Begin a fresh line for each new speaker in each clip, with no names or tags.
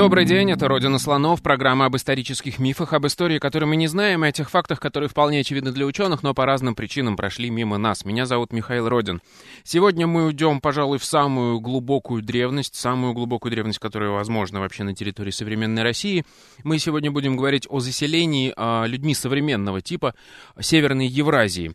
Добрый день, это «Родина слонов», программа об исторических мифах, об истории, которые мы не знаем, и о тех фактах, которые вполне очевидны для ученых, но по разным причинам прошли мимо нас. Меня зовут Михаил Родин. Сегодня мы уйдем, пожалуй, в самую глубокую древность, самую глубокую древность, которая возможна вообще на территории современной России. Мы сегодня будем говорить о заселении а, людьми современного типа Северной Евразии.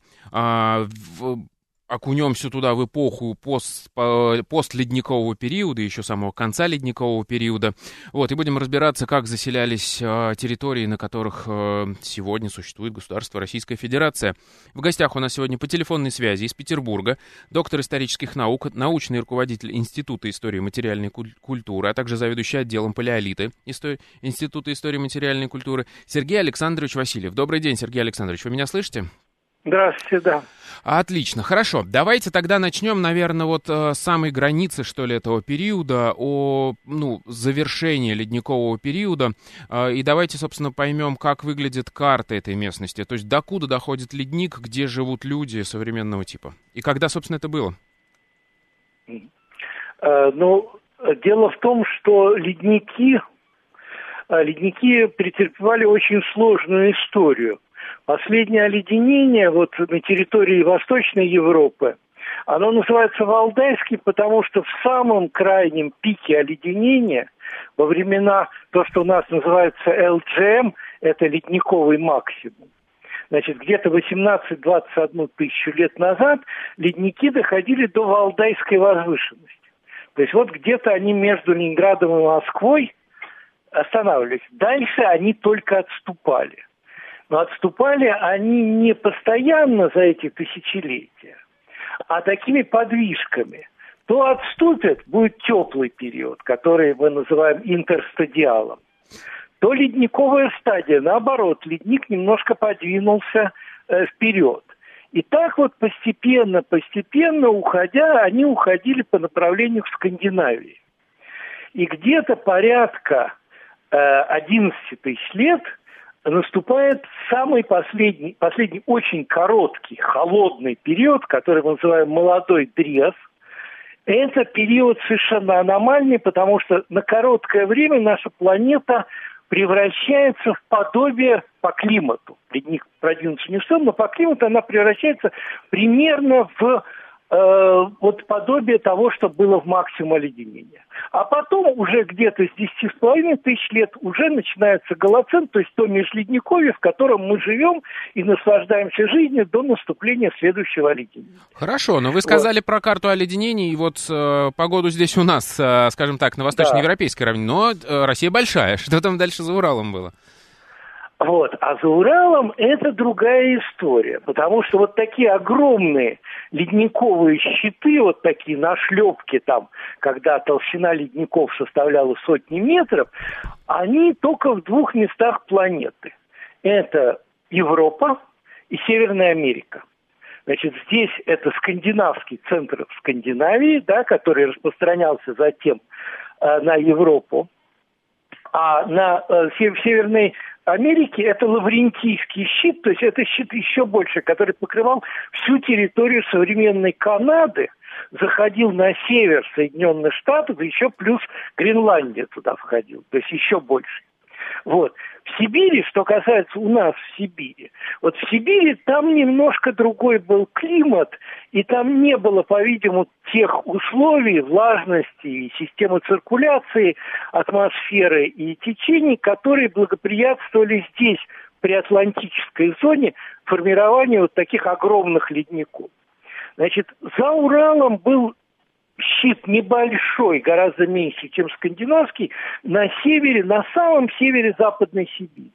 А, окунемся туда в эпоху пост, постледникового периода, еще самого конца ледникового периода. Вот, и будем разбираться, как заселялись э, территории, на которых э, сегодня существует государство Российская Федерация. В гостях у нас сегодня по телефонной связи из Петербурга доктор исторических наук, научный руководитель Института истории материальной культуры, а также заведующий отделом палеолиты Института истории материальной культуры Сергей Александрович Васильев. Добрый день, Сергей Александрович, вы меня слышите?
Здравствуйте, да.
Отлично, хорошо. Давайте тогда начнем, наверное, вот э, с самой границы, что ли, этого периода, о, ну, завершении ледникового периода. Э, и давайте, собственно, поймем, как выглядит карта этой местности. То есть докуда доходит ледник, где живут люди современного типа. И когда, собственно, это было?
Э, ну, дело в том, что ледники, ледники претерпевали очень сложную историю. Последнее оледенение вот на территории Восточной Европы, оно называется Валдайский, потому что в самом крайнем пике оледенения, во времена, то, что у нас называется ЛГМ, это ледниковый максимум, Значит, где-то 18-21 тысячу лет назад ледники доходили до Валдайской возвышенности. То есть вот где-то они между Ленинградом и Москвой останавливались. Дальше они только отступали. Но отступали они не постоянно за эти тысячелетия, а такими подвижками. То отступят, будет теплый период, который мы называем интерстадиалом, то ледниковая стадия, наоборот, ледник немножко подвинулся э, вперед. И так вот постепенно, постепенно уходя, они уходили по направлению к Скандинавии. И где-то порядка э, 11 тысяч лет – наступает самый последний, последний очень короткий, холодный период, который мы называем молодой дрез. Это период совершенно аномальный, потому что на короткое время наша планета превращается в подобие по климату. Ледник продвинуться не но по климату она превращается примерно в вот подобие того, что было в максимум оледенения. А потом уже где-то с 10,5 тысяч лет уже начинается голоцен, то есть то межледниковье, в котором мы живем и наслаждаемся жизнью до наступления следующего оледенения.
Хорошо, но вы сказали вот. про карту оледенений, и вот э, погоду здесь у нас, э, скажем так, на восточноевропейской да. равнине, но э, Россия большая, что там дальше за Уралом было?
Вот. А за Уралом это другая история, потому что вот такие огромные ледниковые щиты, вот такие нашлепки там, когда толщина ледников составляла сотни метров, они только в двух местах планеты. Это Европа и Северная Америка. Значит, здесь это скандинавский центр в Скандинавии, да, который распространялся затем э, на Европу. А на э, в Северной Америки это лаврентийский щит, то есть это щит еще больше, который покрывал всю территорию современной Канады, заходил на север Соединенных Штатов, еще плюс Гренландия туда входил, то есть еще больше. Вот. В Сибири, что касается у нас в Сибири, вот в Сибири там немножко другой был климат, и там не было, по-видимому, тех условий, влажности и системы циркуляции атмосферы и течений, которые благоприятствовали здесь, при Атлантической зоне, формированию вот таких огромных ледников. Значит, за Уралом был щит небольшой, гораздо меньше, чем скандинавский, на севере, на самом севере Западной Сибири.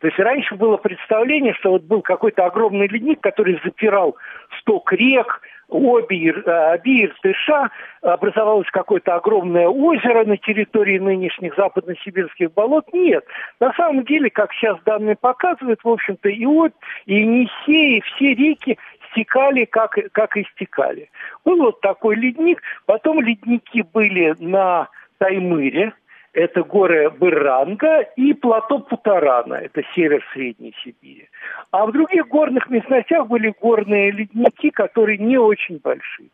То есть раньше было представление, что вот был какой-то огромный ледник, который запирал сток рек, обе, обе Иртыша образовалось какое-то огромное озеро на территории нынешних западно-сибирских болот. Нет. На самом деле, как сейчас данные показывают, в общем-то, и Обь, и Енисей, и все реки стекали, как, как истекали. Был вот такой ледник. Потом ледники были на Таймыре, это горы Быранга и плато Путарана, это север Средней Сибири. А в других горных местностях были горные ледники, которые не очень большие.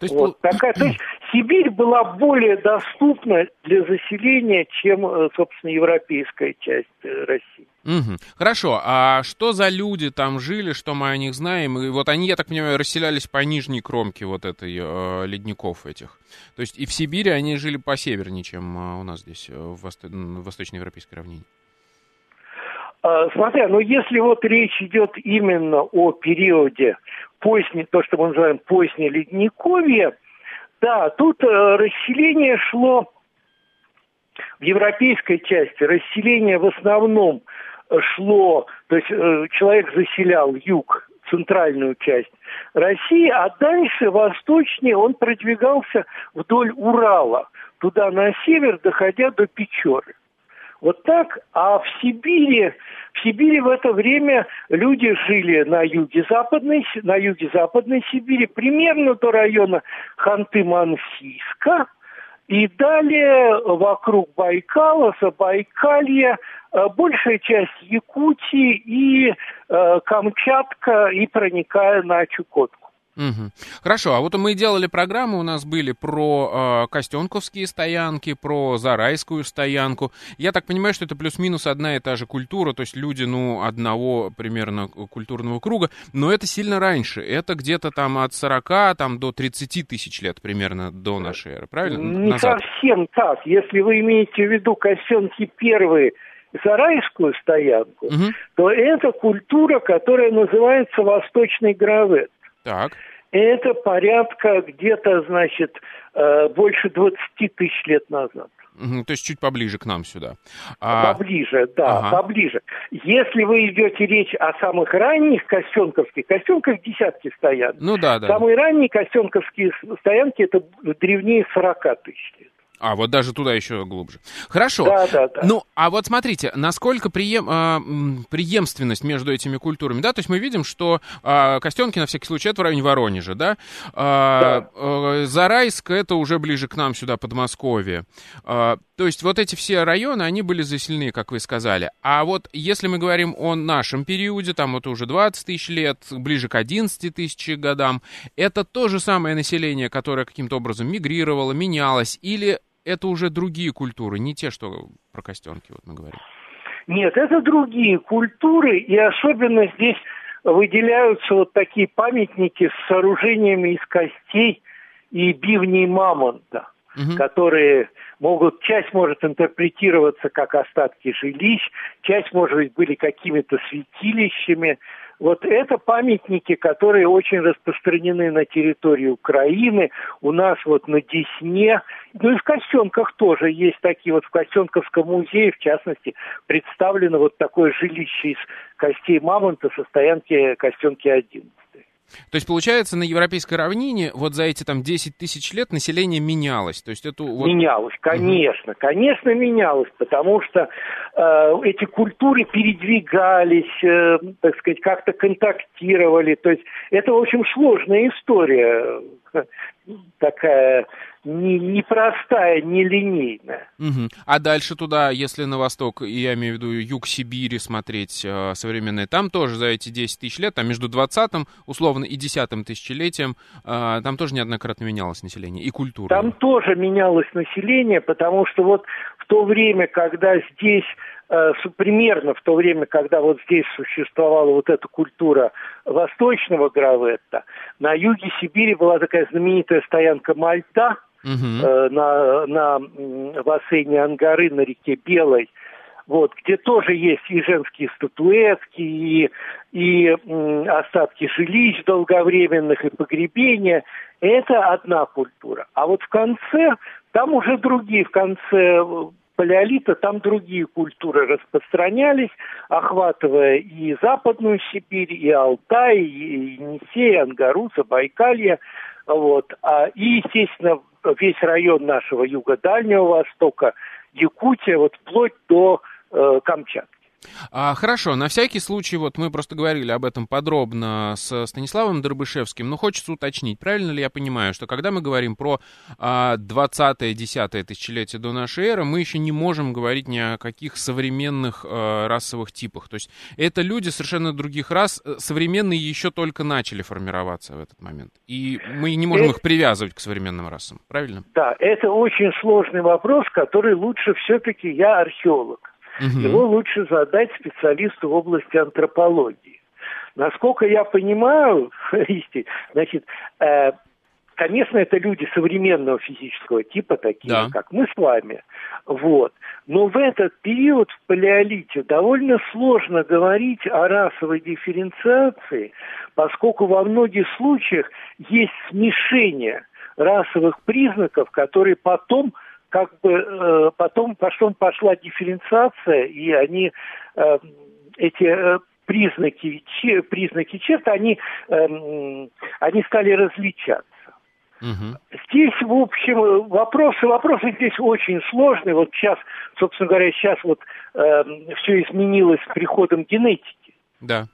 То есть, вот, такая, то есть Сибирь была более доступна для заселения, чем, э, собственно, европейская часть э, России.
Угу. Хорошо, а что за люди там жили, что мы о них знаем? И вот они, я так понимаю, расселялись по нижней кромке вот этой э, ледников этих. То есть и в Сибири они жили по севернее, чем э, у нас здесь в, восто... в восточноевропейской равнине.
А, смотря, ну если вот речь идет именно о периоде поздней, то, что мы называем позднее ледниковье, да, тут э, расселение шло в европейской части, расселение в основном шло, то есть э, человек заселял юг, центральную часть России, а дальше восточнее он продвигался вдоль Урала, туда на север, доходя до Печоры. Вот так, а в Сибири, в Сибири в это время люди жили на юге западной, на юге западной Сибири, примерно до района Ханты-Мансийска, и далее вокруг Байкала, Забайкалья, э, большая часть Якутии и э, Камчатка и проникая на Чукотку.
Угу. Хорошо, а вот мы делали программу, у нас были про э, Костенковские стоянки, про Зарайскую стоянку. Я так понимаю, что это плюс-минус одна и та же культура, то есть люди, ну, одного примерно культурного круга, но это сильно раньше. Это где-то там от 40 там, до 30 тысяч лет примерно до нашей эры, правильно?
Не Назад. совсем так. Если вы имеете в виду Костенки первые, Зарайскую стоянку, угу. то это культура, которая называется Восточный Гравет.
Так.
Это порядка где-то, значит, э, больше 20 тысяч лет назад.
Угу, то есть чуть поближе к нам сюда.
А... Поближе, да, ага. поближе. Если вы идете речь о самых ранних костенковских, костенков десятки стоят.
Ну да, да.
Самые ранние костенковские стоянки это древнее 40 тысяч лет.
А, вот даже туда еще глубже. Хорошо. Да, да, да. Ну, а вот смотрите, насколько преем, э, преемственность между этими культурами, да, то есть мы видим, что э, Костенки, на всякий случай, это в районе Воронежа, да? Э, да. Э, Зарайск, это уже ближе к нам сюда, Подмосковье. Э, то есть вот эти все районы, они были заселены, как вы сказали. А вот если мы говорим о нашем периоде, там это уже 20 тысяч лет, ближе к 11 тысяч годам, это то же самое население, которое каким-то образом мигрировало, менялось, или это уже другие культуры, не те, что про костенки вот мы говорим.
Нет, это другие культуры, и особенно здесь выделяются вот такие памятники с сооружениями из костей и бивней мамонта, угу. которые могут, часть может интерпретироваться как остатки жилищ, часть, может быть, были какими-то святилищами, вот это памятники, которые очень распространены на территории Украины. У нас вот на Десне, ну и в Костенках тоже есть такие. Вот в Костенковском музее, в частности, представлено вот такое жилище из костей мамонта со стоянки Костенки-11.
То есть, получается, на европейской равнине вот за эти там 10 тысяч лет население менялось? То есть это вот...
Менялось, конечно, угу. конечно менялось, потому что э, эти культуры передвигались, э, так сказать, как-то контактировали. То есть это, в общем, сложная история такая не, непростая, нелинейная.
Угу. А дальше туда, если на восток, я имею в виду юг Сибири смотреть э, современные, там тоже за эти 10 тысяч лет, там между 20-м, условно, и 10-м тысячелетием, э, там тоже неоднократно менялось население и культура.
Там тоже менялось население, потому что вот в то время, когда здесь примерно в то время, когда вот здесь существовала вот эта культура восточного граветта, на юге Сибири была такая знаменитая стоянка Мальта угу. э, на, на бассейне Ангары на реке Белой, вот, где тоже есть и женские статуэтки, и, и остатки жилищ долговременных, и погребения. Это одна культура. А вот в конце, там уже другие, в конце палеолита там другие культуры распространялись, охватывая и Западную Сибирь, и Алтай, и Енисей, Ангару, Забайкалье. Вот. А, и, естественно, весь район нашего юга-дальнего Востока, Якутия, вот вплоть до э, Камчатки.
А, хорошо, на всякий случай, вот мы просто говорили об этом подробно с Станиславом Дробышевским, но хочется уточнить, правильно ли я понимаю, что когда мы говорим про а, 20-10 тысячелетие до нашей эры, мы еще не можем говорить ни о каких современных а, расовых типах. То есть это люди совершенно других рас, э, современные еще только начали формироваться в этот момент. И мы не можем это... их привязывать к современным расам, правильно?
Да, это очень сложный вопрос, который лучше все-таки я археолог Угу. Его лучше задать специалисту в области антропологии. Насколько я понимаю, значит, э, конечно, это люди современного физического типа, такие, да. как мы с вами. Вот. Но в этот период в палеолите довольно сложно говорить о расовой дифференциации, поскольку во многих случаях есть смешение расовых признаков, которые потом как бы э, потом, потом пошла дифференциация, и они э, эти э, признаки, че, признаки черт, они, э, они стали различаться. Угу. Здесь, в общем, вопросы, вопросы здесь очень сложные. Вот сейчас, собственно говоря, сейчас вот э, все изменилось с приходом генетики.
Да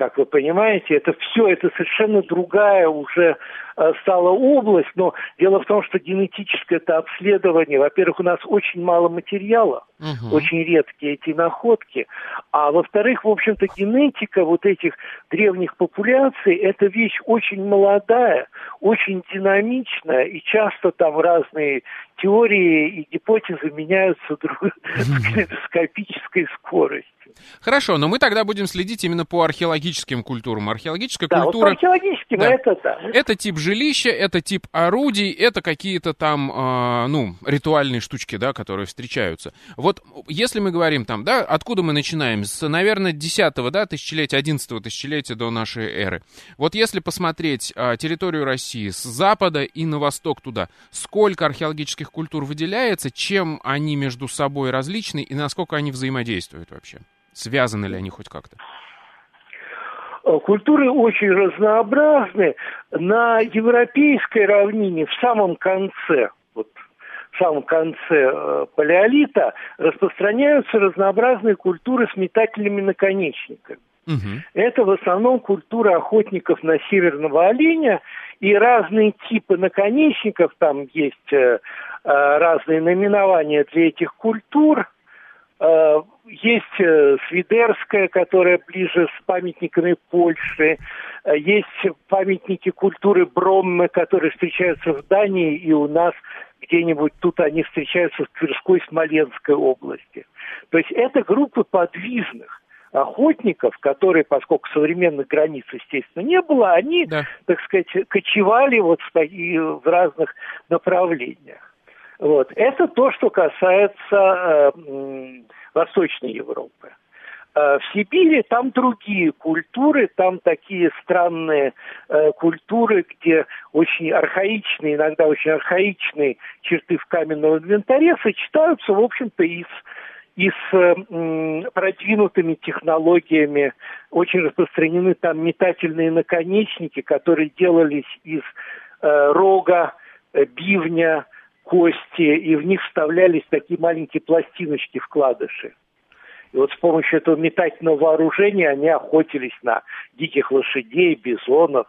как вы понимаете, это все, это совершенно другая уже э, стала область, но дело в том, что генетическое это обследование, во-первых, у нас очень мало материала, угу. очень редкие эти находки, а во-вторых, в общем-то, генетика вот этих древних популяций, это вещь очень молодая, очень динамичная, и часто там разные теории и гипотезы меняются друг с калейдоскопической скоростью.
Хорошо, но мы тогда будем следить именно по археологическим культурам. Археологическая
да,
культура...
Вот археологическим да. это да.
Это тип жилища, это тип орудий, это какие-то там, э, ну, ритуальные штучки, да, которые встречаются. Вот если мы говорим там, да, откуда мы начинаем? С, наверное, 10 да, тысячелетия, 11 тысячелетия до нашей эры. Вот если посмотреть э, территорию России с запада и на восток туда, сколько археологических культур выделяется, чем они между собой различны и насколько они взаимодействуют вообще? Связаны ли они хоть как-то?
Э, культуры очень разнообразны. На европейской равнине в самом конце, вот в самом конце э, палеолита распространяются разнообразные культуры с метательными наконечниками. Угу. Это в основном культура охотников на северного оленя и разные типы наконечников. Там есть э, э разные наименования для этих культур. Э, есть э, Свидерская, которая ближе с памятниками Польши. Э, есть памятники культуры Броммы, которые встречаются в Дании и у нас где-нибудь тут они встречаются в Тверской, Смоленской области. То есть это группы подвижных охотников, которые, поскольку современных границ, естественно, не было, они, да. так сказать, кочевали вот в, разных направлениях. Вот. Это то, что касается э, Восточной Европы. Э, в Сибири там другие культуры, там такие странные э, культуры, где очень архаичные, иногда очень архаичные черты в каменном инвентаре сочетаются, в общем-то, и с и с продвинутыми технологиями очень распространены там метательные наконечники, которые делались из э, рога, э, бивня, кости, и в них вставлялись такие маленькие пластиночки, вкладыши. И вот с помощью этого метательного вооружения они охотились на диких лошадей, бизонов,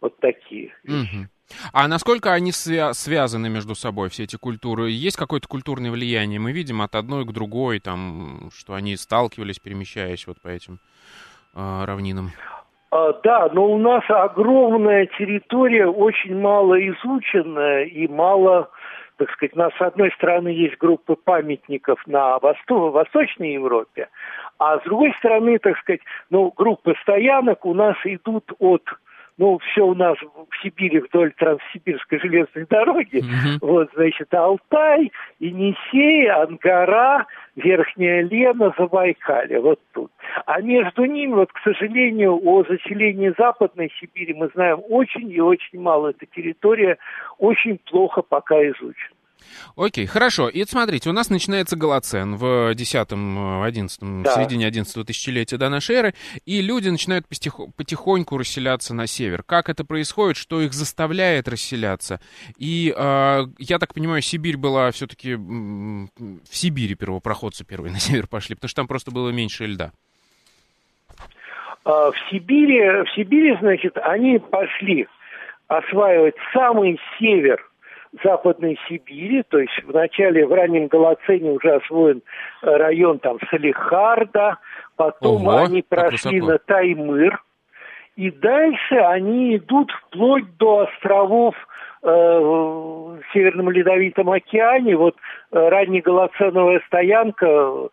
вот такие.
Угу. А насколько они свя- связаны между собой, все эти культуры? Есть какое-то культурное влияние? Мы видим от одной к другой, там, что они сталкивались, перемещаясь вот по этим э, равнинам.
А, да, но у нас огромная территория, очень мало изученная и мало так сказать, у нас с одной стороны есть группы памятников на Восток, Восточной Европе, а с другой стороны, так сказать, ну, группы стоянок у нас идут от ну, все у нас в Сибири вдоль Транссибирской железной дороги. Mm-hmm. Вот, значит, Алтай, Енисей, Ангара, Верхняя Лена, Забайкалье, вот тут. А между ними, вот, к сожалению, о заселении Западной Сибири мы знаем очень и очень мало. Эта территория очень плохо пока изучена.
Окей, хорошо. И смотрите, у нас начинается Голоцен в 10-11, да. в середине 11 тысячелетия до нашей эры, и люди начинают потихоньку расселяться на север. Как это происходит, что их заставляет расселяться? И, э, я так понимаю, Сибирь была все-таки... В Сибири первопроходцы первые на север пошли, потому что там просто было меньше льда.
А, в Сибири, в Сибири, значит, они пошли осваивать самый север Западной Сибири, то есть в начале, в раннем Голоцене уже освоен э, район там Салихарда, потом Ого, они прошли на Таймыр, и дальше они идут вплоть до островов э, в Северном Ледовитом океане. Вот э, ранняя Голоценовая стоянка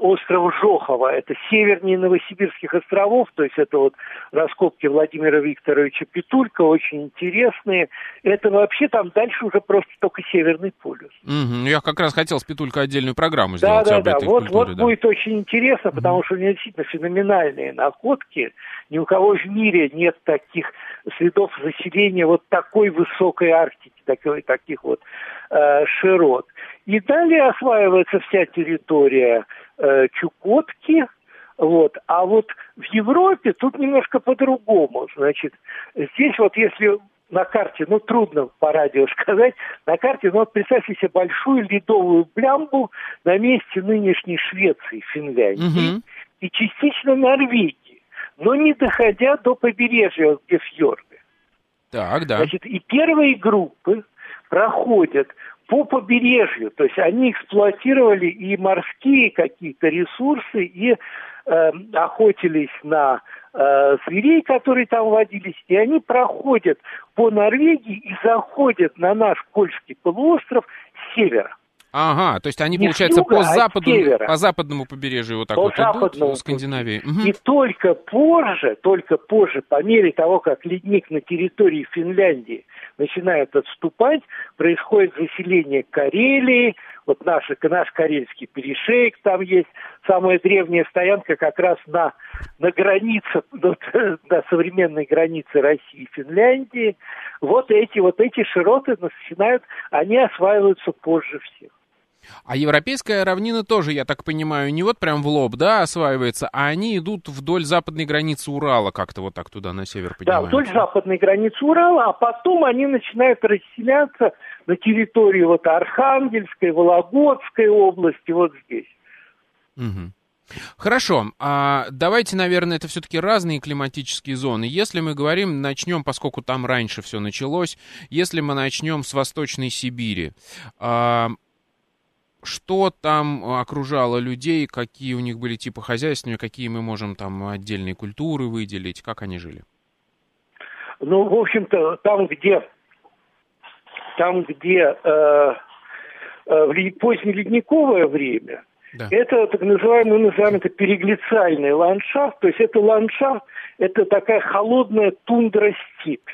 остров Жохова. Это севернее Новосибирских островов, то есть это вот раскопки Владимира Викторовича Петулька, очень интересные. Это вообще там дальше уже просто только Северный полюс.
Угу. Я как раз хотел с Петулька отдельную программу сделать
да,
об
да,
этой
да. Вот,
культуре,
вот
да.
будет очень интересно, потому угу. что у него действительно феноменальные находки. Ни у кого в мире нет таких следов заселения вот такой высокой Арктики, такой, таких вот э, широт. И далее осваивается вся территория э, Чукотки, вот. А вот в Европе тут немножко по-другому. Значит, здесь вот если на карте, ну, трудно по радио сказать, на карте, ну, вот представьте себе большую ледовую блямбу на месте нынешней Швеции, Финляндии угу. и частично Норвегии, но не доходя до побережья, где фьорды.
Так, да.
Значит, и первые группы проходят по побережью. То есть они эксплуатировали и морские какие-то ресурсы, и э, охотились на э, зверей, которые там водились, и они проходят по Норвегии и заходят на наш Кольский полуостров с севера.
Ага, то есть они, Не получается, юга, по, а западу, по западному побережью вот так по вот западному идут, Скандинавии.
Угу. И только позже, только позже, по мере того, как ледник на территории Финляндии начинает отступать, происходит заселение Карелии, вот наш, наш карельский перешейк там есть, самая древняя стоянка как раз на, на границе, на современной границе России и Финляндии. Вот эти, вот эти широты начинают, они осваиваются позже всех.
А европейская равнина тоже, я так понимаю, не вот прям в лоб, да, осваивается, а они идут вдоль западной границы Урала как-то вот так туда на север поднимаются.
Да, вдоль западной границы Урала, а потом они начинают расселяться на территории вот Архангельской, Вологодской области, вот здесь.
Угу. Хорошо, а давайте, наверное, это все-таки разные климатические зоны. Если мы говорим, начнем, поскольку там раньше все началось, если мы начнем с Восточной Сибири, а, что там окружало людей, какие у них были типы хозяйственные, какие мы можем там отдельные культуры выделить, как они жили?
Ну, в общем-то, там, где там, где э, э, в позднеледниковое время, да. это так называемый, мы называем это переглициальный ландшафт, то есть это ландшафт, это такая холодная тундра-степь.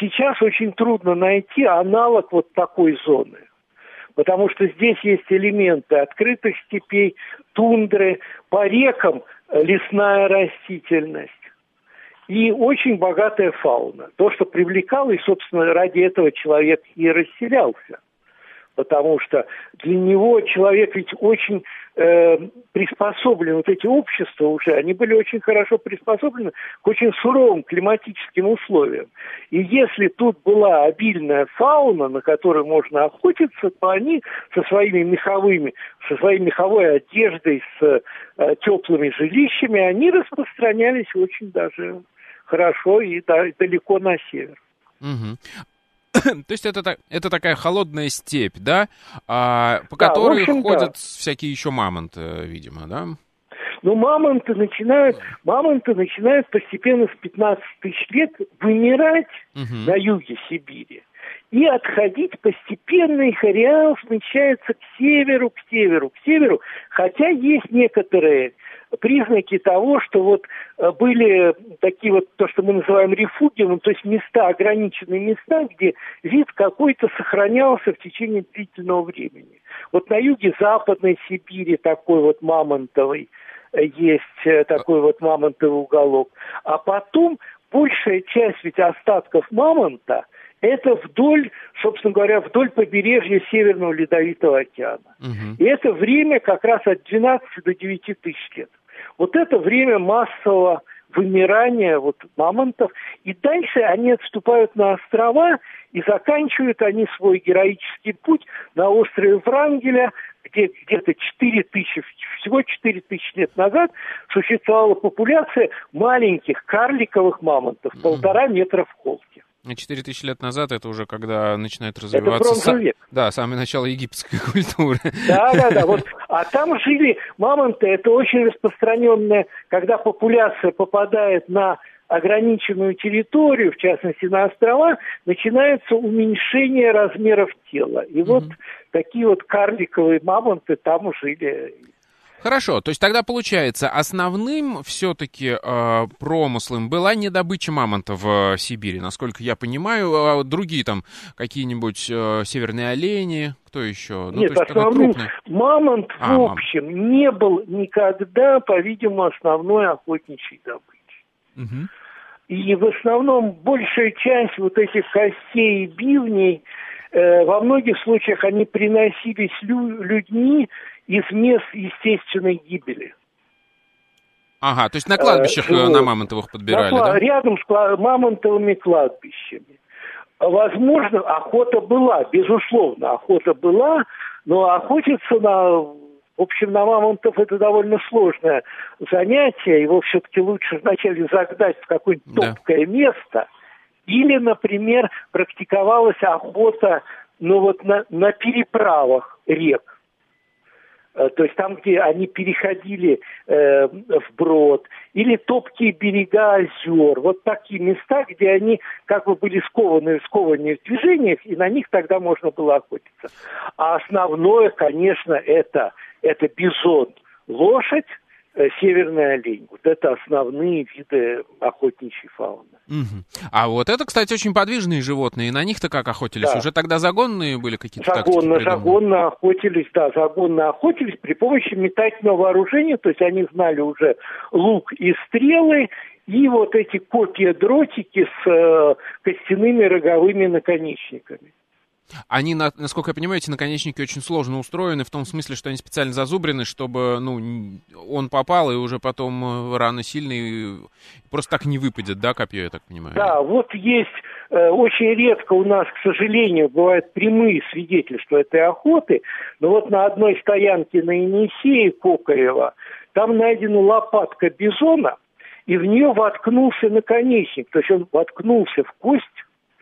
Сейчас очень трудно найти аналог вот такой зоны потому что здесь есть элементы открытых степей, тундры, по рекам лесная растительность и очень богатая фауна. То, что привлекало, и, собственно, ради этого человек и расселялся потому что для него человек ведь очень э, приспособлен, вот эти общества уже, они были очень хорошо приспособлены к очень суровым климатическим условиям. И если тут была обильная фауна, на которую можно охотиться, то они со своими меховыми, со своей меховой одеждой, с э, теплыми жилищами, они распространялись очень даже хорошо и да, далеко на север.
Угу. То есть это, это такая холодная степь, да, а, по да, которой общем, ходят да. всякие еще мамонты, видимо, да?
Ну, мамонты начинают, мамонты начинают постепенно с 15 тысяч лет вымирать угу. на юге Сибири и отходить постепенно, их ареал смещается к северу, к северу, к северу, хотя есть некоторые признаки того, что вот э, были такие вот, то, что мы называем рефугиумом, то есть места, ограниченные места, где вид какой-то сохранялся в течение длительного времени. Вот на юге Западной Сибири такой вот мамонтовый э, есть э, такой вот мамонтовый уголок. А потом большая часть ведь остатков мамонта – это вдоль, собственно говоря, вдоль побережья Северного Ледовитого океана. Угу. И это время как раз от 12 до 9 тысяч лет. Вот это время массового вымирания вот мамонтов. И дальше они отступают на острова, и заканчивают они свой героический путь на острове Врангеля, где где-то 4 тысячи, всего 4 тысячи лет назад существовала популяция маленьких карликовых мамонтов, полтора метра в холке.
4 тысячи лет назад это уже когда начинает развиваться... Это
са...
Да, самое начало египетской культуры.
Да, да, да. Вот. А там жили мамонты, это очень распространенное, когда популяция попадает на ограниченную территорию, в частности на острова, начинается уменьшение размеров тела. И mm-hmm. вот такие вот карликовые мамонты там жили
Хорошо, то есть тогда получается, основным все-таки э, промыслом была не добыча мамонта в э, Сибири, насколько я понимаю, а другие там какие-нибудь э, северные олени, кто еще?
Ну, Нет, основным мамонт, а, в общем, мамонт. не был никогда, по-видимому, основной охотничьей добычей. Угу. И в основном большая часть вот этих костей и бивней, э, во многих случаях они приносились лю- людьми из мест естественной гибели.
Ага, то есть на кладбищах э, на Мамонтовых подбирали, на, да?
Рядом с Мамонтовыми кладбищами. Возможно, охота была, безусловно, охота была, но охотиться на, в общем, на мамонтов это довольно сложное занятие, его все-таки лучше вначале загнать в какое-нибудь да. топкое место, или, например, практиковалась охота, ну вот на, на переправах рек Э, то есть там, где они переходили э, вброд, или топкие берега озер, вот такие места, где они как бы были скованы, скованы в движениях, и на них тогда можно было охотиться. А основное, конечно, это, это бизон, лошадь, Э, северный олень. Вот это основные виды охотничьей фауны.
Угу. А вот это, кстати, очень подвижные животные. На них-то как охотились? Да. Уже тогда загонные были какие-то
Загонно, загонно охотились, да, загонно охотились при помощи метательного вооружения. То есть они знали уже лук и стрелы, и вот эти копья-дротики с э, костяными роговыми наконечниками.
Они, насколько я понимаю, эти наконечники очень сложно устроены, в том смысле, что они специально зазубрены, чтобы ну, он попал, и уже потом э, рано сильный просто так не выпадет, да, копье, я так понимаю?
Да, вот есть, э, очень редко у нас, к сожалению, бывают прямые свидетельства этой охоты, но вот на одной стоянке на Енисее Кокаева там найдена лопатка бизона, и в нее воткнулся наконечник, то есть он воткнулся в кость,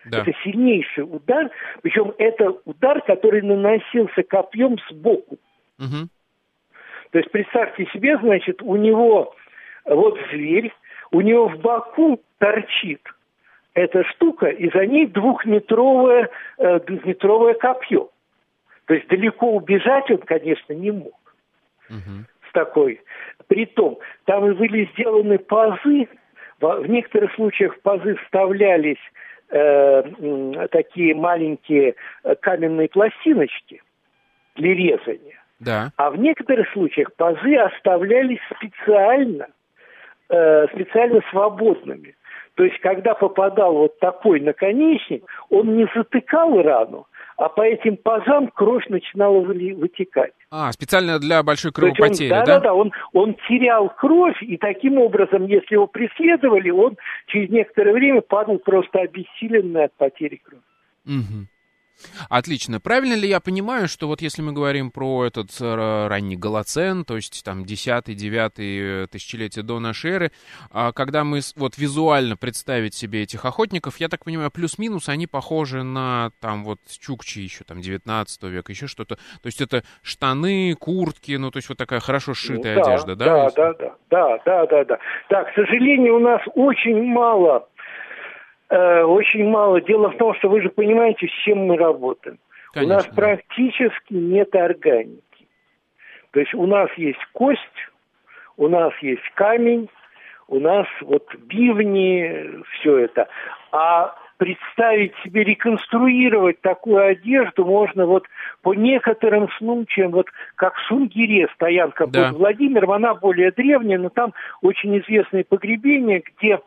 да. Это сильнейший удар, причем это удар, который наносился копьем сбоку. Угу. То есть представьте себе, значит, у него вот зверь, у него в боку торчит эта штука, и за ней двухметровое, э, двухметровое копье. То есть далеко убежать он, конечно, не мог. Угу. С такой. Притом, там и были сделаны пазы, в некоторых случаях пазы вставлялись э, такие маленькие э, каменные пластиночки для резания.
Да.
А в некоторых случаях пазы оставлялись специально, э, специально свободными. То есть, когда попадал вот такой наконечник, он не затыкал рану, а по этим пазам кровь начинала вытекать.
А, специально для большой кровопотери, он, да?
Да, да, он, он терял кровь, и таким образом, если его преследовали, он через некоторое время падал просто обессиленный от потери крови.
Угу. Отлично. Правильно ли я понимаю, что вот если мы говорим про этот э, ранний Голоцен, то есть там 10-9 тысячелетие до нашей эры, а когда мы вот визуально представить себе этих охотников, я так понимаю, плюс-минус они похожи на там вот чукчи еще там 19 века, еще что-то. То есть это штаны, куртки, ну то есть вот такая хорошо сшитая ну, да, одежда, да?
Да, да, да, да, да, да, да. Да, к сожалению, у нас очень мало Э, очень мало. Дело в том, что вы же понимаете, с чем мы работаем. Конечно. У нас практически нет органики. То есть у нас есть кость, у нас есть камень, у нас вот бивни, все это. А представить себе, реконструировать такую одежду можно вот по некоторым случаям, вот как в Сунгире стоянка да. под Владимиром, она более древняя, но там очень известные погребения, где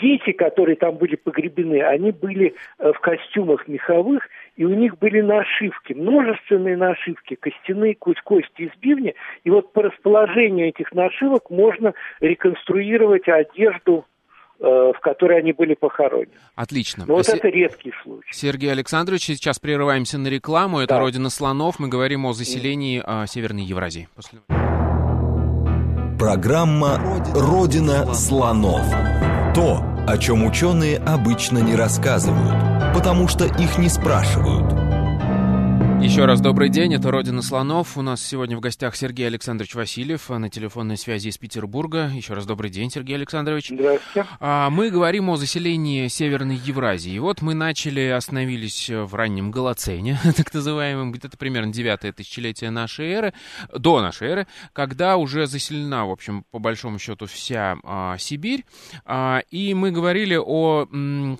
дети, которые там были погребены, они были в костюмах меховых, и у них были нашивки, множественные нашивки, костяные кости из бивня. И вот по расположению этих нашивок можно реконструировать одежду в которой они были похоронены.
Отлично.
Но вот С... это редкий случай.
Сергей Александрович, сейчас прерываемся на рекламу. Это да. «Родина слонов». Мы говорим о заселении mm. Северной Евразии. После...
Программа «Родина слонов». То, о чем ученые обычно не рассказывают, потому что их не спрашивают –
еще раз добрый день, это «Родина слонов». У нас сегодня в гостях Сергей Александрович Васильев на телефонной связи из Петербурга. Еще раз добрый день, Сергей Александрович.
Здравствуйте.
А, мы говорим о заселении Северной Евразии. И вот мы начали, остановились в раннем Голоцене, так называемом, где-то примерно девятое тысячелетие нашей эры, до нашей эры, когда уже заселена, в общем, по большому счету, вся а, Сибирь. А, и мы говорили о,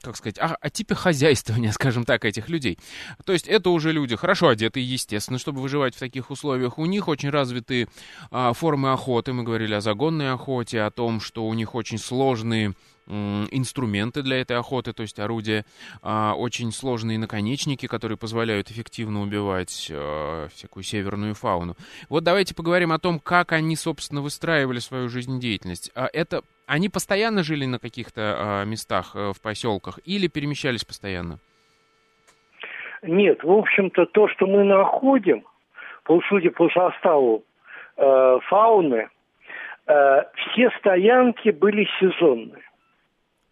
как сказать, о, о типе хозяйствования, скажем так, этих людей. То есть это уже люди хорошо одеты, естественно, чтобы выживать в таких условиях. У них очень развиты а, формы охоты. Мы говорили о загонной охоте, о том, что у них очень сложные инструменты для этой охоты, то есть орудия, а, очень сложные наконечники, которые позволяют эффективно убивать а, всякую северную фауну. Вот давайте поговорим о том, как они, собственно, выстраивали свою жизнедеятельность. А это они постоянно жили на каких-то местах э, в поселках или перемещались постоянно?
Нет, в общем-то, то, что мы находим, по, судя по составу э, фауны, э, все стоянки были сезонные.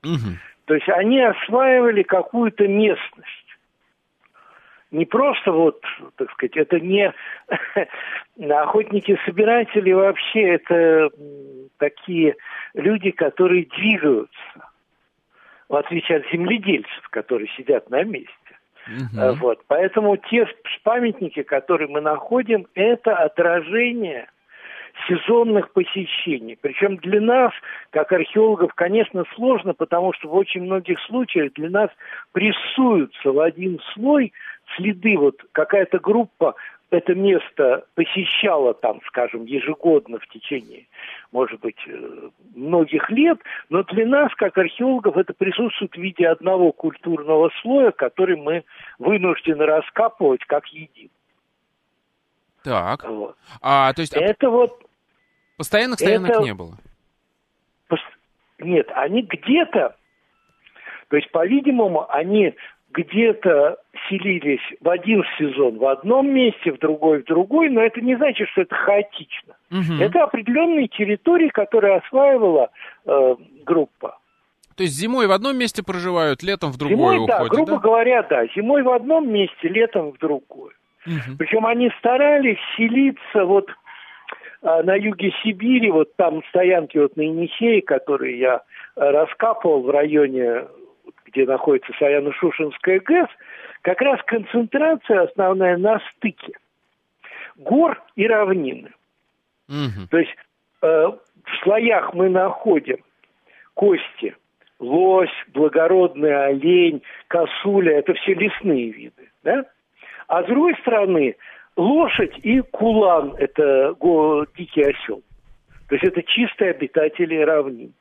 Угу. То есть они осваивали какую-то местность. Не просто вот, так сказать, это не охотники-собиратели вообще, это такие люди, которые двигаются, в отличие от земледельцев, которые сидят на месте. Угу. Вот. Поэтому те памятники, которые мы находим, это отражение сезонных посещений. Причем для нас, как археологов, конечно, сложно, потому что в очень многих случаях для нас прессуются в один слой следы. Вот какая-то группа это место посещала там, скажем, ежегодно в течение, может быть, э, многих лет, но для нас, как археологов, это присутствует в виде одного культурного слоя, который мы вынуждены раскапывать как един.
Так. Вот. А, то есть...
Это вот...
Постоянных стоянок это... не было?
Нет, они где-то, то есть, по-видимому, они где-то селились в один сезон в одном месте, в другой в другой, но это не значит, что это хаотично. Угу. Это определенные территории, которые осваивала э, группа.
То есть зимой в одном месте проживают, летом в другое
зимой,
уходят,
да? грубо
да?
говоря, да. Зимой в одном месте, летом в другое. Угу. Причем они старались селиться вот а, на юге Сибири, вот там стоянки вот на Енисее, которые я раскапывал в районе где находится Саяно-Шушенская ГЭС, как раз концентрация основная на стыке гор и равнины. Угу. То есть э, в слоях мы находим кости, лось, благородный олень, косуля, это все лесные виды, да? А с другой стороны, лошадь и кулан, это дикий осел. То есть это чистые обитатели равнин.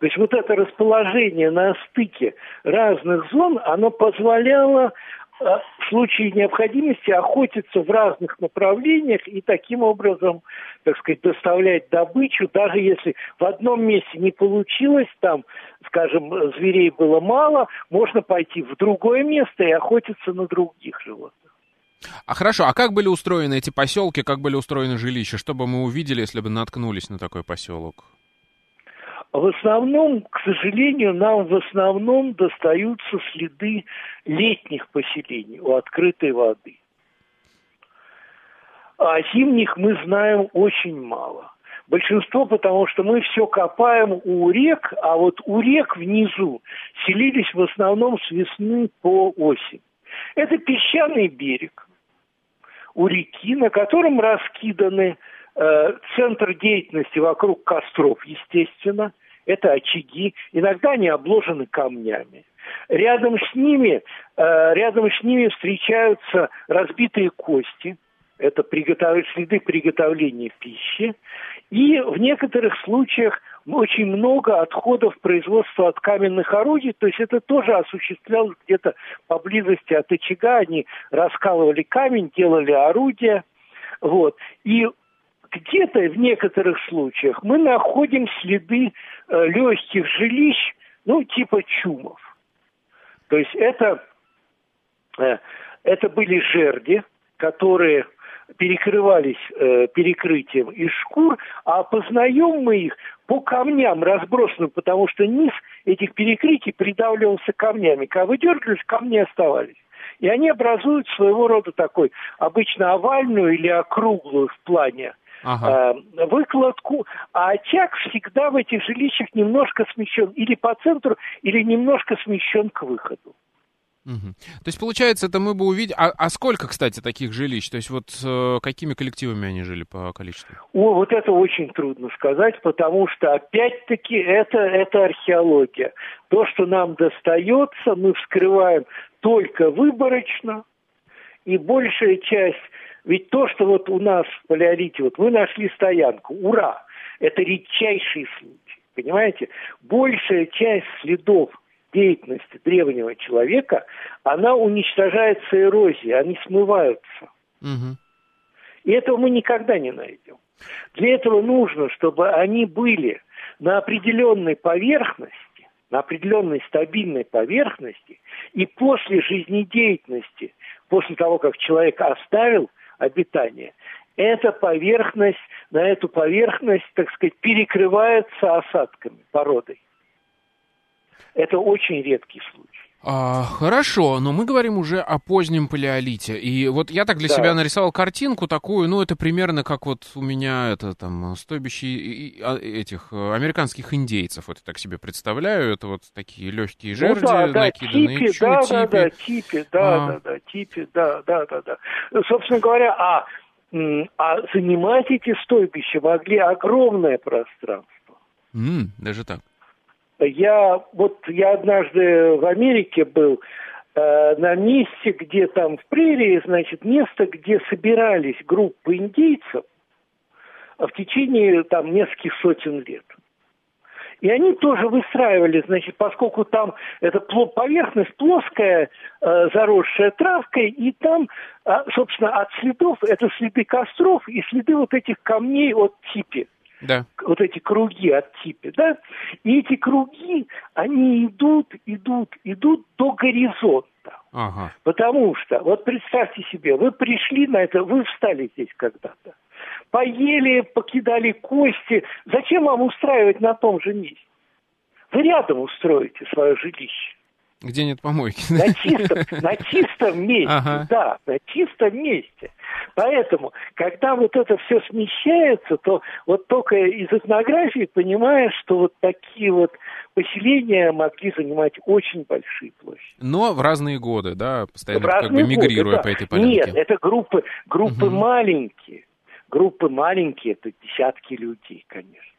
То есть вот это расположение на стыке разных зон, оно позволяло э, в случае необходимости охотиться в разных направлениях и таким образом, так сказать, доставлять добычу, даже если в одном месте не получилось, там, скажем, зверей было мало, можно пойти в другое место и охотиться на других животных.
А хорошо, а как были устроены эти поселки, как были устроены жилища? Что бы мы увидели, если бы наткнулись на такой поселок?
В основном, к сожалению, нам в основном достаются следы летних поселений у открытой воды. А зимних мы знаем очень мало. Большинство, потому что мы все копаем у рек, а вот у рек внизу селились в основном с весны по осень. Это песчаный берег у реки, на котором раскиданы центр деятельности вокруг костров, естественно – это очаги, иногда они обложены камнями. Рядом с ними, э, рядом с ними встречаются разбитые кости, это следы приготовления пищи, и в некоторых случаях очень много отходов производства от каменных орудий, то есть это тоже осуществлялось где-то поблизости от очага, они раскалывали камень, делали орудия, вот. И где-то в некоторых случаях мы находим следы э, легких жилищ, ну, типа чумов. То есть это, э, это были жерди, которые перекрывались э, перекрытием из шкур, а познаем мы их по камням разбросанным, потому что низ этих перекрытий придавливался камнями. Когда вы дергались, камни оставались. И они образуют своего рода такой обычно овальную или округлую в плане ага. э, выкладку, а очаг всегда в этих жилищах немножко смещен или по центру, или немножко смещен к выходу.
Угу. То есть, получается, это мы бы увидели... А, а сколько, кстати, таких жилищ? То есть, вот э, какими коллективами они жили по количеству?
О, вот это очень трудно сказать, потому что, опять-таки, это, это археология. То, что нам достается, мы вскрываем только выборочно, и большая часть... Ведь то, что вот у нас в палеолите, вот мы нашли стоянку, ура! Это редчайший случай, понимаете? Большая часть следов деятельности древнего человека, она уничтожается эрозией, они смываются. Угу. И этого мы никогда не найдем. Для этого нужно, чтобы они были на определенной поверхности, на определенной стабильной поверхности, и после жизнедеятельности, после того, как человек оставил обитание, эта поверхность, на эту поверхность, так сказать, перекрывается осадками, породой. Это очень редкий случай.
А, хорошо, но мы говорим уже о позднем палеолите. И вот я так для да. себя нарисовал картинку такую, ну, это примерно как вот у меня это там стойбище а, этих э, американских индейцев. Вот я так себе представляю. Это вот такие легкие ну жерди, ну, да, да, накиданные
типи, чу, да, типи. да, да, типи, да, а. да, да, типи, да, да, да, да. Собственно говоря, а, а занимать эти стойбища могли огромное пространство.
Mm, даже так.
Я вот я однажды в Америке был э, на месте, где там в прерии, значит, место, где собирались группы индейцев в течение там нескольких сотен лет. И они тоже выстраивали, значит, поскольку там эта поверхность плоская, э, заросшая травкой, и там, э, собственно, от следов, это следы костров и следы вот этих камней от типи
да.
вот эти круги от типа, да, и эти круги, они идут, идут, идут до горизонта. Ага. Потому что, вот представьте себе, вы пришли на это, вы встали здесь когда-то, поели, покидали кости. Зачем вам устраивать на том же месте? Вы рядом устроите свое жилище.
Где нет помойки.
На чистом, на чистом месте, ага. да, на чистом месте. Поэтому, когда вот это все смещается, то вот только из этнографии понимаешь, что вот такие вот поселения могли занимать очень большие площади.
Но в разные годы, да, постоянно как бы мигрируя годы, да. по этой полянке.
Нет, это группы, группы угу. маленькие. Группы маленькие, это десятки людей, конечно.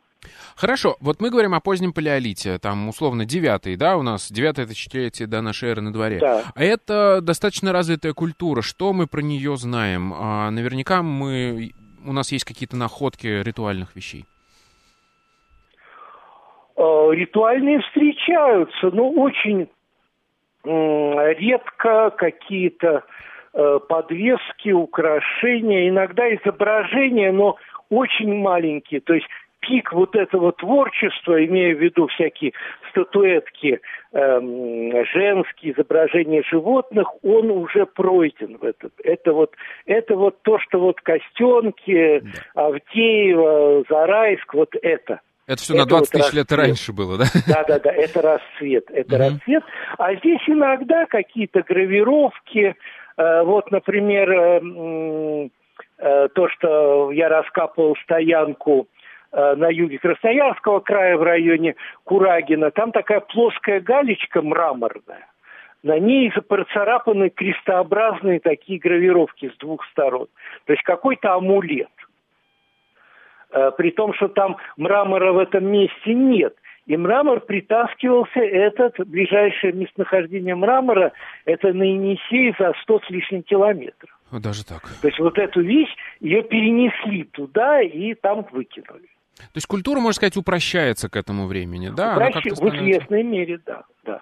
Хорошо, вот мы говорим о позднем палеолите, там условно девятый, да, у нас девятое тысячелетие до нашей эры на дворе. Да. А это достаточно развитая культура, что мы про нее знаем? А, наверняка мы, у нас есть какие-то находки ритуальных вещей.
А, ритуальные встречаются, но очень редко какие-то э, подвески, украшения, иногда изображения, но очень маленькие. То есть пик вот этого творчества, имея в виду всякие статуэтки эм, женские, изображения животных, он уже пройден в этот. Это вот, это вот то, что вот Костенки, да. Авдеево, Зарайск, вот это.
Это все это на 20 вот тысяч лет раньше было, да?
Да, да, да, это расцвет, это угу. расцвет. А здесь иногда какие-то гравировки, э, вот, например, э, э, то, что я раскапывал стоянку на юге Красноярского края в районе Курагина. Там такая плоская галечка мраморная. На ней процарапаны крестообразные такие гравировки с двух сторон. То есть какой-то амулет. Э, при том, что там мрамора в этом месте нет. И мрамор притаскивался, этот, ближайшее местонахождение мрамора, это на Енисей за 100 с лишним километров.
Даже так.
То есть вот эту вещь, ее перенесли туда и там выкинули.
То есть культура, можно сказать, упрощается к этому времени, да?
Упрощ... В известной мере, да, да.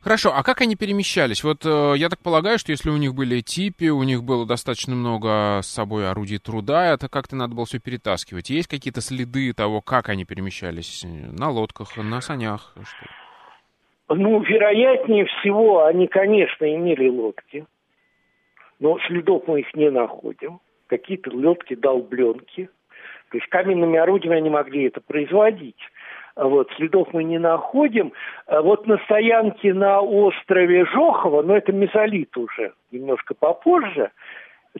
Хорошо, а как они перемещались? Вот э, я так полагаю, что если у них были типи, у них было достаточно много с собой орудий труда, это как-то надо было все перетаскивать. Есть какие-то следы того, как они перемещались? На лодках, на санях?
Что? Ну, вероятнее всего, они, конечно, имели лодки, но следов мы их не находим. Какие-то лодки, долбленки. То есть каменными орудиями они могли это производить. Вот, следов мы не находим. А вот на стоянке на острове Жохова, но это мезолит уже, немножко попозже,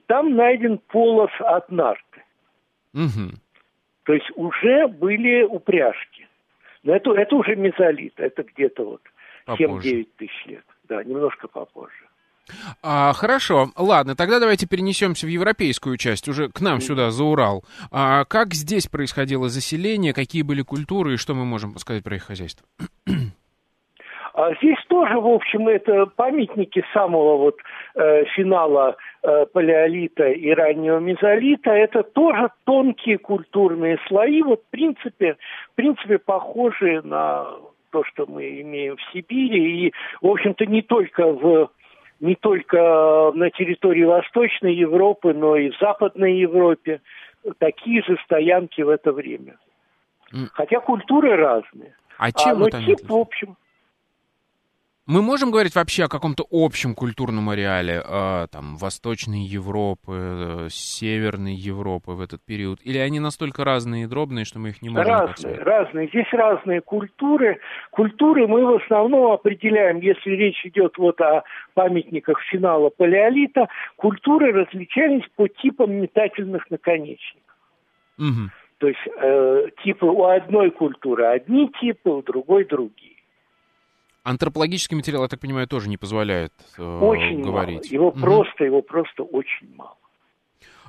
там найден полос от нарты.
Угу.
То есть уже были упряжки. Но это, это уже мезолит, это где-то вот 7-9 тысяч лет. Да, немножко попозже.
А, хорошо, ладно, тогда давайте перенесемся в европейскую часть, уже к нам сюда, за Урал. А как здесь происходило заселение, какие были культуры и что мы можем сказать про их хозяйство?
А здесь тоже, в общем, это памятники самого вот э, финала э, палеолита и раннего мезолита. Это тоже тонкие культурные слои, вот в принципе, в принципе похожие на то, что мы имеем в Сибири. И, в общем-то, не только в не только на территории Восточной Европы, но и в Западной Европе такие же стоянки в это время. Хотя культуры разные.
А чем а,
но вот тип, в общем,
мы можем говорить вообще о каком-то общем культурном ареале, э, там, Восточной Европы, э, Северной Европы в этот период? Или они настолько разные и дробные, что мы их не можем...
Разные, разные. Здесь разные культуры. Культуры мы в основном определяем, если речь идет вот о памятниках финала палеолита, культуры различались по типам метательных наконечников.
Угу.
То есть э, типы у одной культуры одни типы, у другой другие.
Антропологический материал, я так понимаю, тоже не позволяет э,
очень
говорить.
Мало. Его угу. просто, его просто очень мало.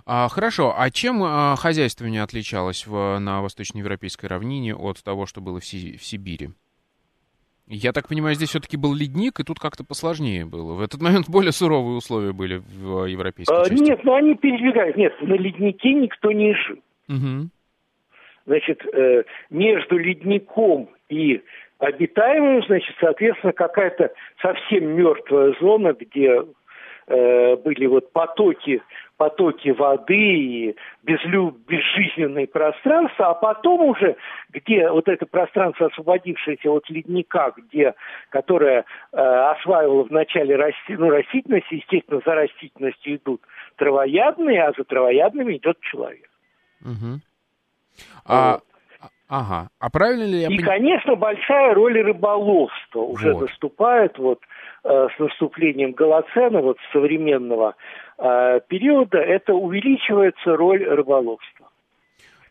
А, хорошо, а чем а, хозяйствование отличалось в, на восточноевропейской равнине от того, что было в, Си, в Сибири? Я так понимаю, здесь все-таки был ледник, и тут как-то посложнее было. В этот момент более суровые условия были в европейской а, части.
Нет, ну они передвигают. Нет, на леднике никто не жил.
Угу.
Значит, э, между ледником и обитаемую, значит, соответственно, какая-то совсем мертвая зона, где э, были вот потоки, потоки воды и безлю, безжизненные пространства, а потом уже, где вот это пространство, освободившееся от ледника, где, которое э, осваивало в начале расти, ну, растительность, естественно, за растительностью идут травоядные, а за травоядными идет человек.
Угу. А, Ага. А правильно ли я
И, конечно, большая роль рыболовства уже
вот.
наступает вот э, с наступлением Голоцена, вот современного э, периода, это увеличивается роль рыболовства.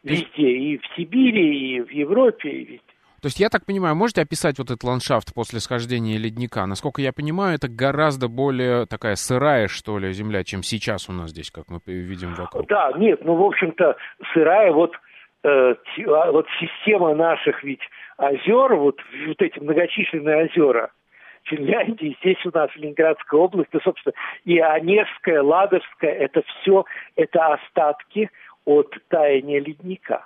Везде, и в Сибири, и в Европе, и везде.
То есть, я так понимаю, можете описать вот этот ландшафт после схождения ледника? Насколько я понимаю, это гораздо более такая сырая, что ли, земля, чем сейчас у нас здесь, как мы видим вокруг.
Да, нет, ну, в общем-то, сырая, вот вот система наших ведь озер, вот, вот эти многочисленные озера, Финляндии, здесь у нас Ленинградская область, и, собственно, и Онежская, Ладожская, это все, это остатки от таяния ледника.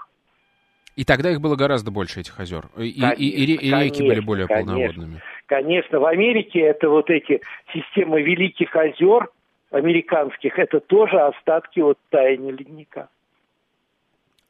И тогда их было гораздо больше, этих озер. И, конечно, и, и, и реки конечно, были более конечно, полноводными.
Конечно, в Америке это вот эти системы великих озер американских, это тоже остатки от таяния ледника.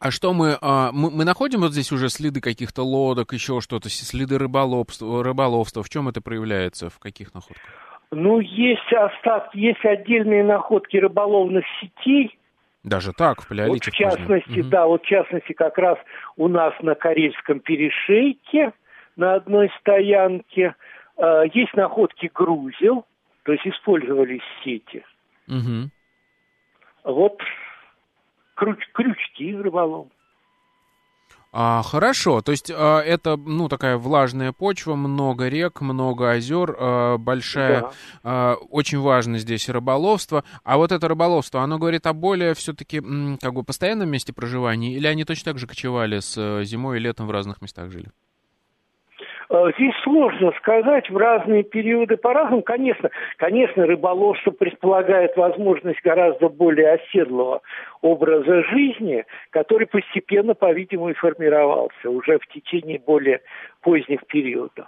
А что мы, а, мы, мы находим вот здесь уже следы каких-то лодок, еще что-то, следы рыболовства, рыболовства? В чем это проявляется, в каких находках?
Ну, есть остатки, есть отдельные находки рыболовных сетей.
Даже так, в палеолите?
Вот в частности, угу. да, вот в частности как раз у нас на Карельском перешейке на одной стоянке э, есть находки грузил, то есть использовались сети.
Угу.
Вот крюч, крючки рыболов.
А, хорошо, то есть а, это, ну, такая влажная почва, много рек, много озер, а, большая, да. а, очень важно здесь рыболовство. А вот это рыболовство, оно говорит о более все-таки, как бы, постоянном месте проживания, или они точно так же кочевали с э, зимой и летом в разных местах жили?
Э, здесь сложно сказать, в разные периоды по-разному. Конечно, конечно, рыболовство предполагает возможность гораздо более оседлого образа жизни, который постепенно, по-видимому, и формировался уже в течение более поздних периодов.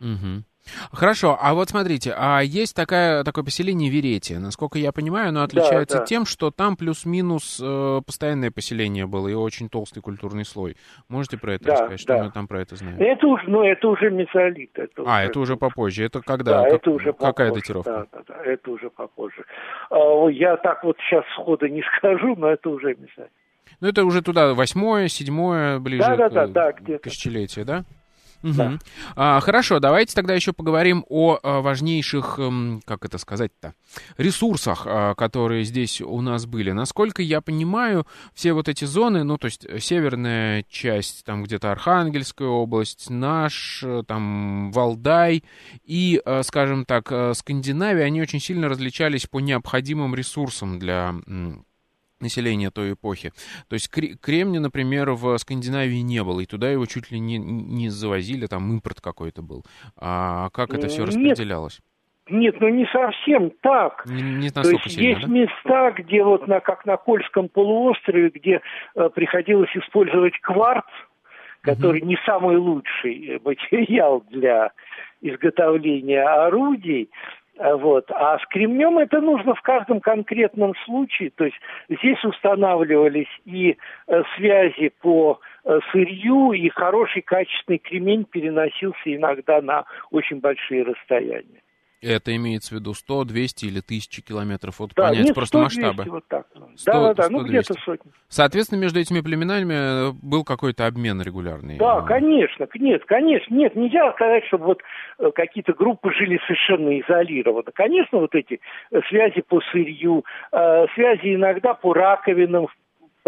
Угу. Хорошо, а вот смотрите, а есть такая, такое поселение Веретия. Насколько я понимаю, оно отличается да, да. тем, что там плюс-минус э, постоянное поселение было и очень толстый культурный слой. Можете про это да, рассказать? Что да. мы там про это знаем?
Это уже, ну, это уже мезолит.
Это а, уже... это уже попозже. Это когда? Да, как, это уже Какая попозже, датировка?
Да, да, да, это уже попозже. А, я так вот сейчас сходу не скажу, но это уже мезолит.
Ну, это уже туда восьмое, седьмое, ближе да, да, к, да, да, к тысячелетию, да? Угу. Да. А, хорошо, давайте тогда еще поговорим о, о важнейших, эм, как это сказать-то, ресурсах, а, которые здесь у нас были. Насколько я понимаю, все вот эти зоны, ну, то есть северная часть, там где-то Архангельская область, наш, э, там, Валдай и, э, скажем так, э, Скандинавия, они очень сильно различались по необходимым ресурсам для населения той эпохи. То есть кремния, например, в Скандинавии не было, и туда его чуть ли не, не завозили, там импорт какой-то был. А как это все распределялось?
Нет, ну не совсем так.
Не, не
То есть
сильно,
есть
да?
места, где вот на, как на Кольском полуострове, где э, приходилось использовать кварц, который угу. не самый лучший материал для изготовления орудий, Э, вот. А с кремнем это нужно в каждом конкретном случае. То есть здесь устанавливались и э, связи по э, сырью, и хороший качественный кремень переносился иногда на очень большие расстояния.
Это имеется в виду 100, 200 или 1000 километров? Вот да, понять нет, просто 100, масштабы.
вот так. 100, да, да, да, ну где-то сотни.
Соответственно, между этими племенами э, был какой-то обмен регулярный?
Да, конечно, нет, конечно, нет, нельзя сказать, чтобы вот э, какие-то группы жили совершенно изолированно. Конечно, вот эти э, связи по сырью, связи иногда по раковинам,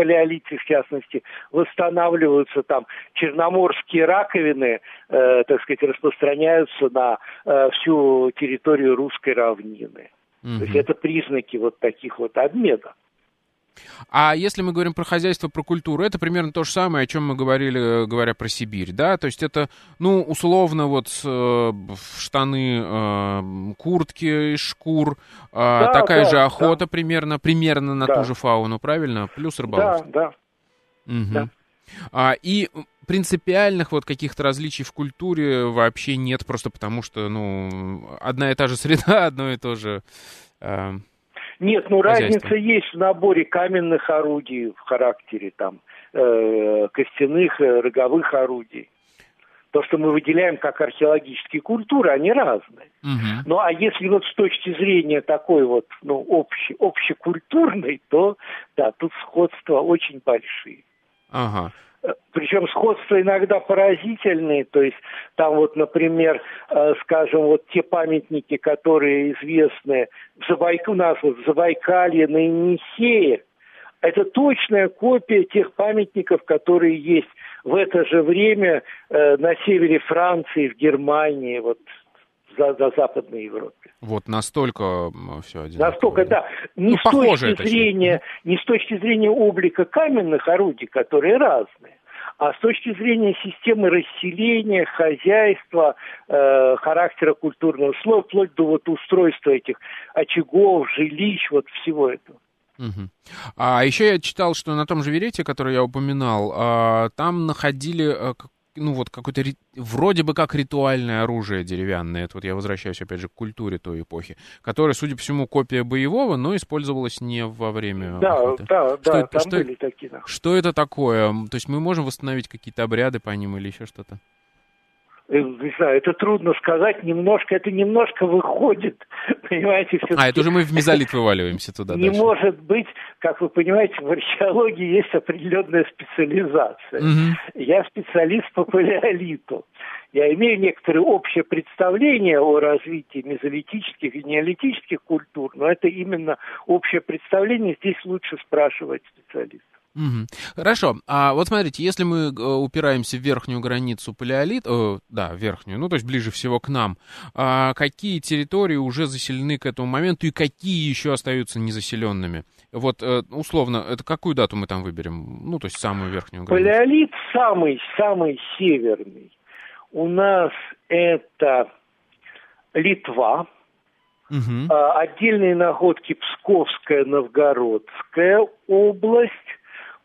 палеолите, в частности, восстанавливаются там черноморские раковины, э, так сказать, распространяются на э, всю территорию русской равнины. Угу. То есть это признаки вот таких вот обменов.
А если мы говорим про хозяйство, про культуру, это примерно то же самое, о чем мы говорили, говоря про Сибирь, да? То есть это, ну, условно, вот э, штаны, э, куртки из шкур, э, да, такая да, же охота да. примерно, примерно на да. ту же фауну, правильно? Плюс рыбаловство.
Да, да.
Угу. да. А, и принципиальных вот каких-то различий в культуре вообще нет, просто потому что, ну, одна и та же среда, одно и то же... Э,
нет, ну разница есть в наборе каменных орудий в характере там э, костяных, э, роговых орудий. То, что мы выделяем как археологические культуры, они разные. Угу. Ну а если вот с точки зрения такой вот, ну, общей, общекультурной, то да, тут сходства очень большие.
Ага.
Причем сходства иногда поразительные, то есть там вот, например, э, скажем, вот те памятники, которые известны в Забайк... у нас вот в Забайкалье, на Енисее, это точная копия тех памятников, которые есть в это же время э, на севере Франции, в Германии, вот за, за Западной Европе.
Вот настолько все одинаково.
Настолько, да. Не, ну, с похоже, точки зрения, не с точки зрения облика каменных орудий, которые разные, а с точки зрения системы расселения, хозяйства, э, характера культурного слоя, вплоть до вот устройства этих очагов, жилищ, вот всего этого.
Угу. А еще я читал, что на том же Верете, который я упоминал, а, там находили э, ну, вот какое-то вроде бы как ритуальное оружие деревянное. Это вот я возвращаюсь опять же к культуре той эпохи, которая, судя по всему, копия боевого, но использовалась не во время
Да,
охоты.
да,
что
да,
это,
там
что,
были такие. Да.
Что это такое? То есть мы можем восстановить какие-то обряды по ним или еще что-то?
Э, не знаю, это трудно сказать, немножко, это немножко выходит, понимаете, все
А, это уже мы в мезолит вываливаемся туда
Не дальше. может быть, как вы понимаете, в археологии есть определенная специализация. Угу. Я специалист по палеолиту. Я имею некоторое общее представление о развитии мезолитических и неолитических культур, но это именно общее представление, здесь лучше спрашивать специалистов.
Угу. Хорошо. А вот смотрите, если мы э, упираемся в верхнюю границу палеолит, э, да, верхнюю, ну то есть ближе всего к нам, а какие территории уже заселены к этому моменту и какие еще остаются незаселенными? Вот э, условно, это какую дату мы там выберем? Ну то есть самую верхнюю границу.
Палеолит самый самый северный у нас это Литва, угу. отдельные находки Псковская, Новгородская область,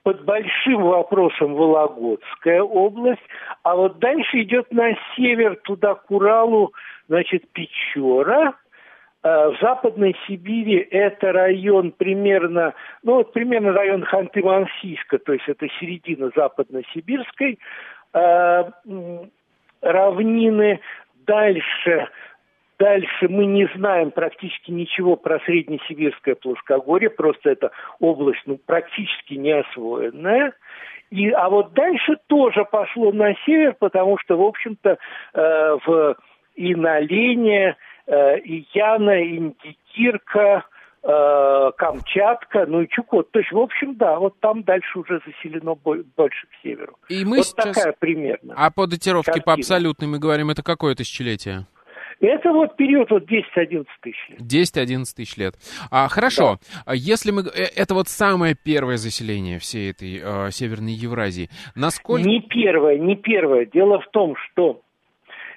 под большим вопросом Вологодская область, а вот дальше идет на север, туда к Уралу, значит, Печора, а, в Западной Сибири это район примерно, ну вот примерно район Ханты-Мансийска, то есть это середина Западно-Сибирской а, равнины. Дальше Дальше мы не знаем практически ничего про Среднесибирское плоскогорье, просто это область ну, практически не освоенная. И, а вот дальше тоже пошло на север, потому что, в общем-то, э, в и на Лене, э, и Яна, и Индикирка, э, Камчатка, ну и Чукот. То есть, в общем, да, вот там дальше уже заселено больше к северу.
И мы
вот
сейчас...
такая примерно.
А по датировке картина. по абсолютной мы говорим, это какое тысячелетие?
Это вот период вот 10-11 тысяч лет.
10-11 тысяч лет. А, хорошо, да. если мы... Э, это вот самое первое заселение всей этой э, Северной Евразии. Насколько...
Не первое, не первое. Дело в том, что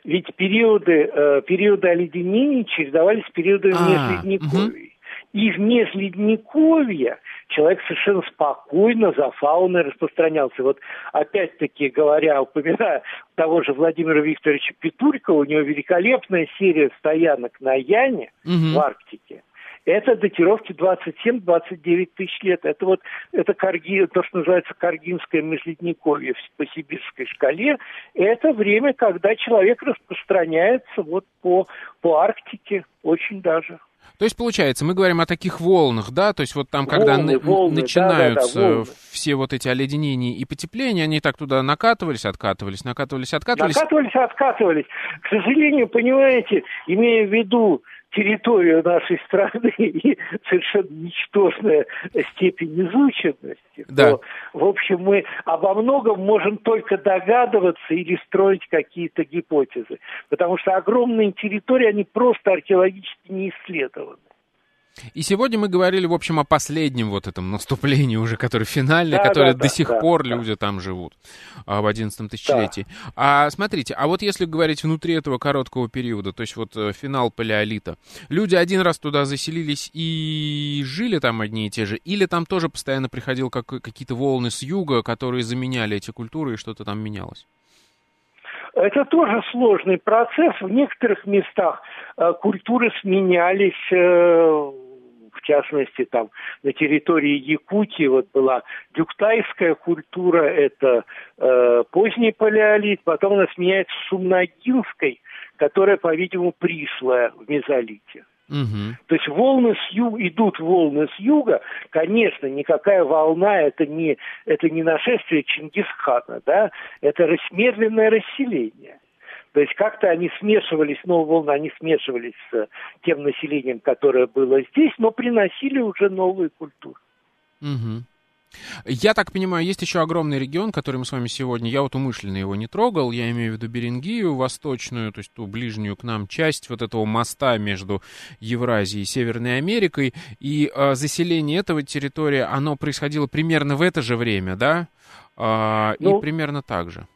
ведь периоды, э, периоды оледенений чередовались с периодами а, межледниковья. Угу. И в межледниковье человек совершенно спокойно за фауной распространялся. Вот опять-таки говоря, упоминая того же Владимира Викторовича Петурькова, у него великолепная серия стоянок на Яне угу. в Арктике. Это датировки 27-29 тысяч лет. Это вот это Карги, то, что называется Каргинское межледниковье по сибирской шкале. Это время, когда человек распространяется вот по, по Арктике очень даже.
То есть, получается, мы говорим о таких волнах, да? То есть, вот там, когда волны, волны, начинаются да, да, да, все вот эти оледенения и потепления, они так туда накатывались, откатывались, накатывались, откатывались.
Накатывались, откатывались. К сожалению, понимаете, имея в виду территорию нашей страны и совершенно ничтожная степень изученности, да. то, в общем, мы обо многом можем только догадываться или строить какие-то гипотезы. Потому что огромные территории, они просто археологически не исследованы.
И сегодня мы говорили, в общем, о последнем вот этом наступлении уже, которое финальное, да, которое да, до да, сих да, пор да. люди там живут а, в 11 тысячелетии. Да. А смотрите, а вот если говорить внутри этого короткого периода, то есть вот э, финал палеолита, люди один раз туда заселились и жили там одни и те же, или там тоже постоянно приходил как, какие-то волны с юга, которые заменяли эти культуры и что-то там менялось?
Это тоже сложный процесс. В некоторых местах э, культуры сменялись, э, в частности, там на территории Якутии вот была дюктайская культура, это э, поздний палеолит, потом она сменяется сумнагинской, которая, по-видимому, пришлая в мезолите. Угу. То есть волны с юга, идут волны с юга, конечно, никакая волна это не, это не нашествие Чингисхана, да, это медленное расселение. То есть как-то они смешивались, новые волны, они смешивались с тем населением, которое было здесь, но приносили уже новые культуры.
Угу. Я так понимаю, есть еще огромный регион, который мы с вами сегодня, я вот умышленно его не трогал, я имею в виду Берингию, восточную, то есть ту ближнюю к нам часть вот этого моста между Евразией и Северной Америкой, и э, заселение этого территории, оно происходило примерно в это же время, да? Э, ну, и примерно так же.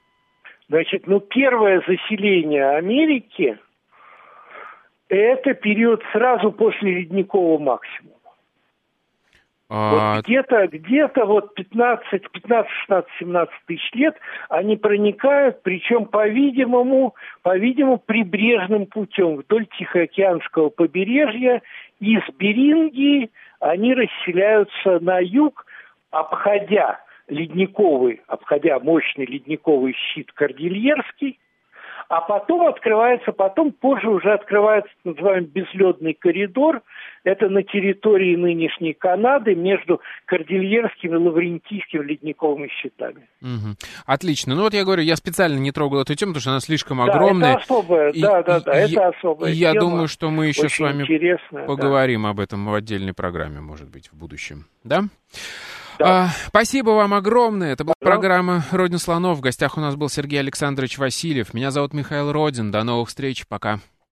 Значит, ну первое заселение Америки это период сразу после ледникового максимума. А... Вот где-то, где-то вот 15, 15, 16, 17 тысяч лет они проникают, причем, по-видимому, по-видимому, прибрежным путем вдоль Тихоокеанского побережья. Из Берингии они расселяются на юг, обходя ледниковый, обходя мощный ледниковый щит Кордильерский, а потом открывается, потом позже уже открывается так называемый безледный коридор. Это на территории нынешней Канады между Кордильерским и Лаврентийским ледниковыми щитами.
Угу. Отлично. Ну вот я говорю, я специально не трогал эту тему, потому что она слишком огромная.
Да, это особая, и, да, да, да, и, это особая
И я думаю, что мы еще с вами поговорим да. об этом в отдельной программе, может быть, в будущем. Да? Да. А, спасибо вам огромное. Это была Пожалуйста. программа «Родин слонов». В гостях у нас был Сергей Александрович Васильев. Меня зовут Михаил Родин. До новых встреч. Пока.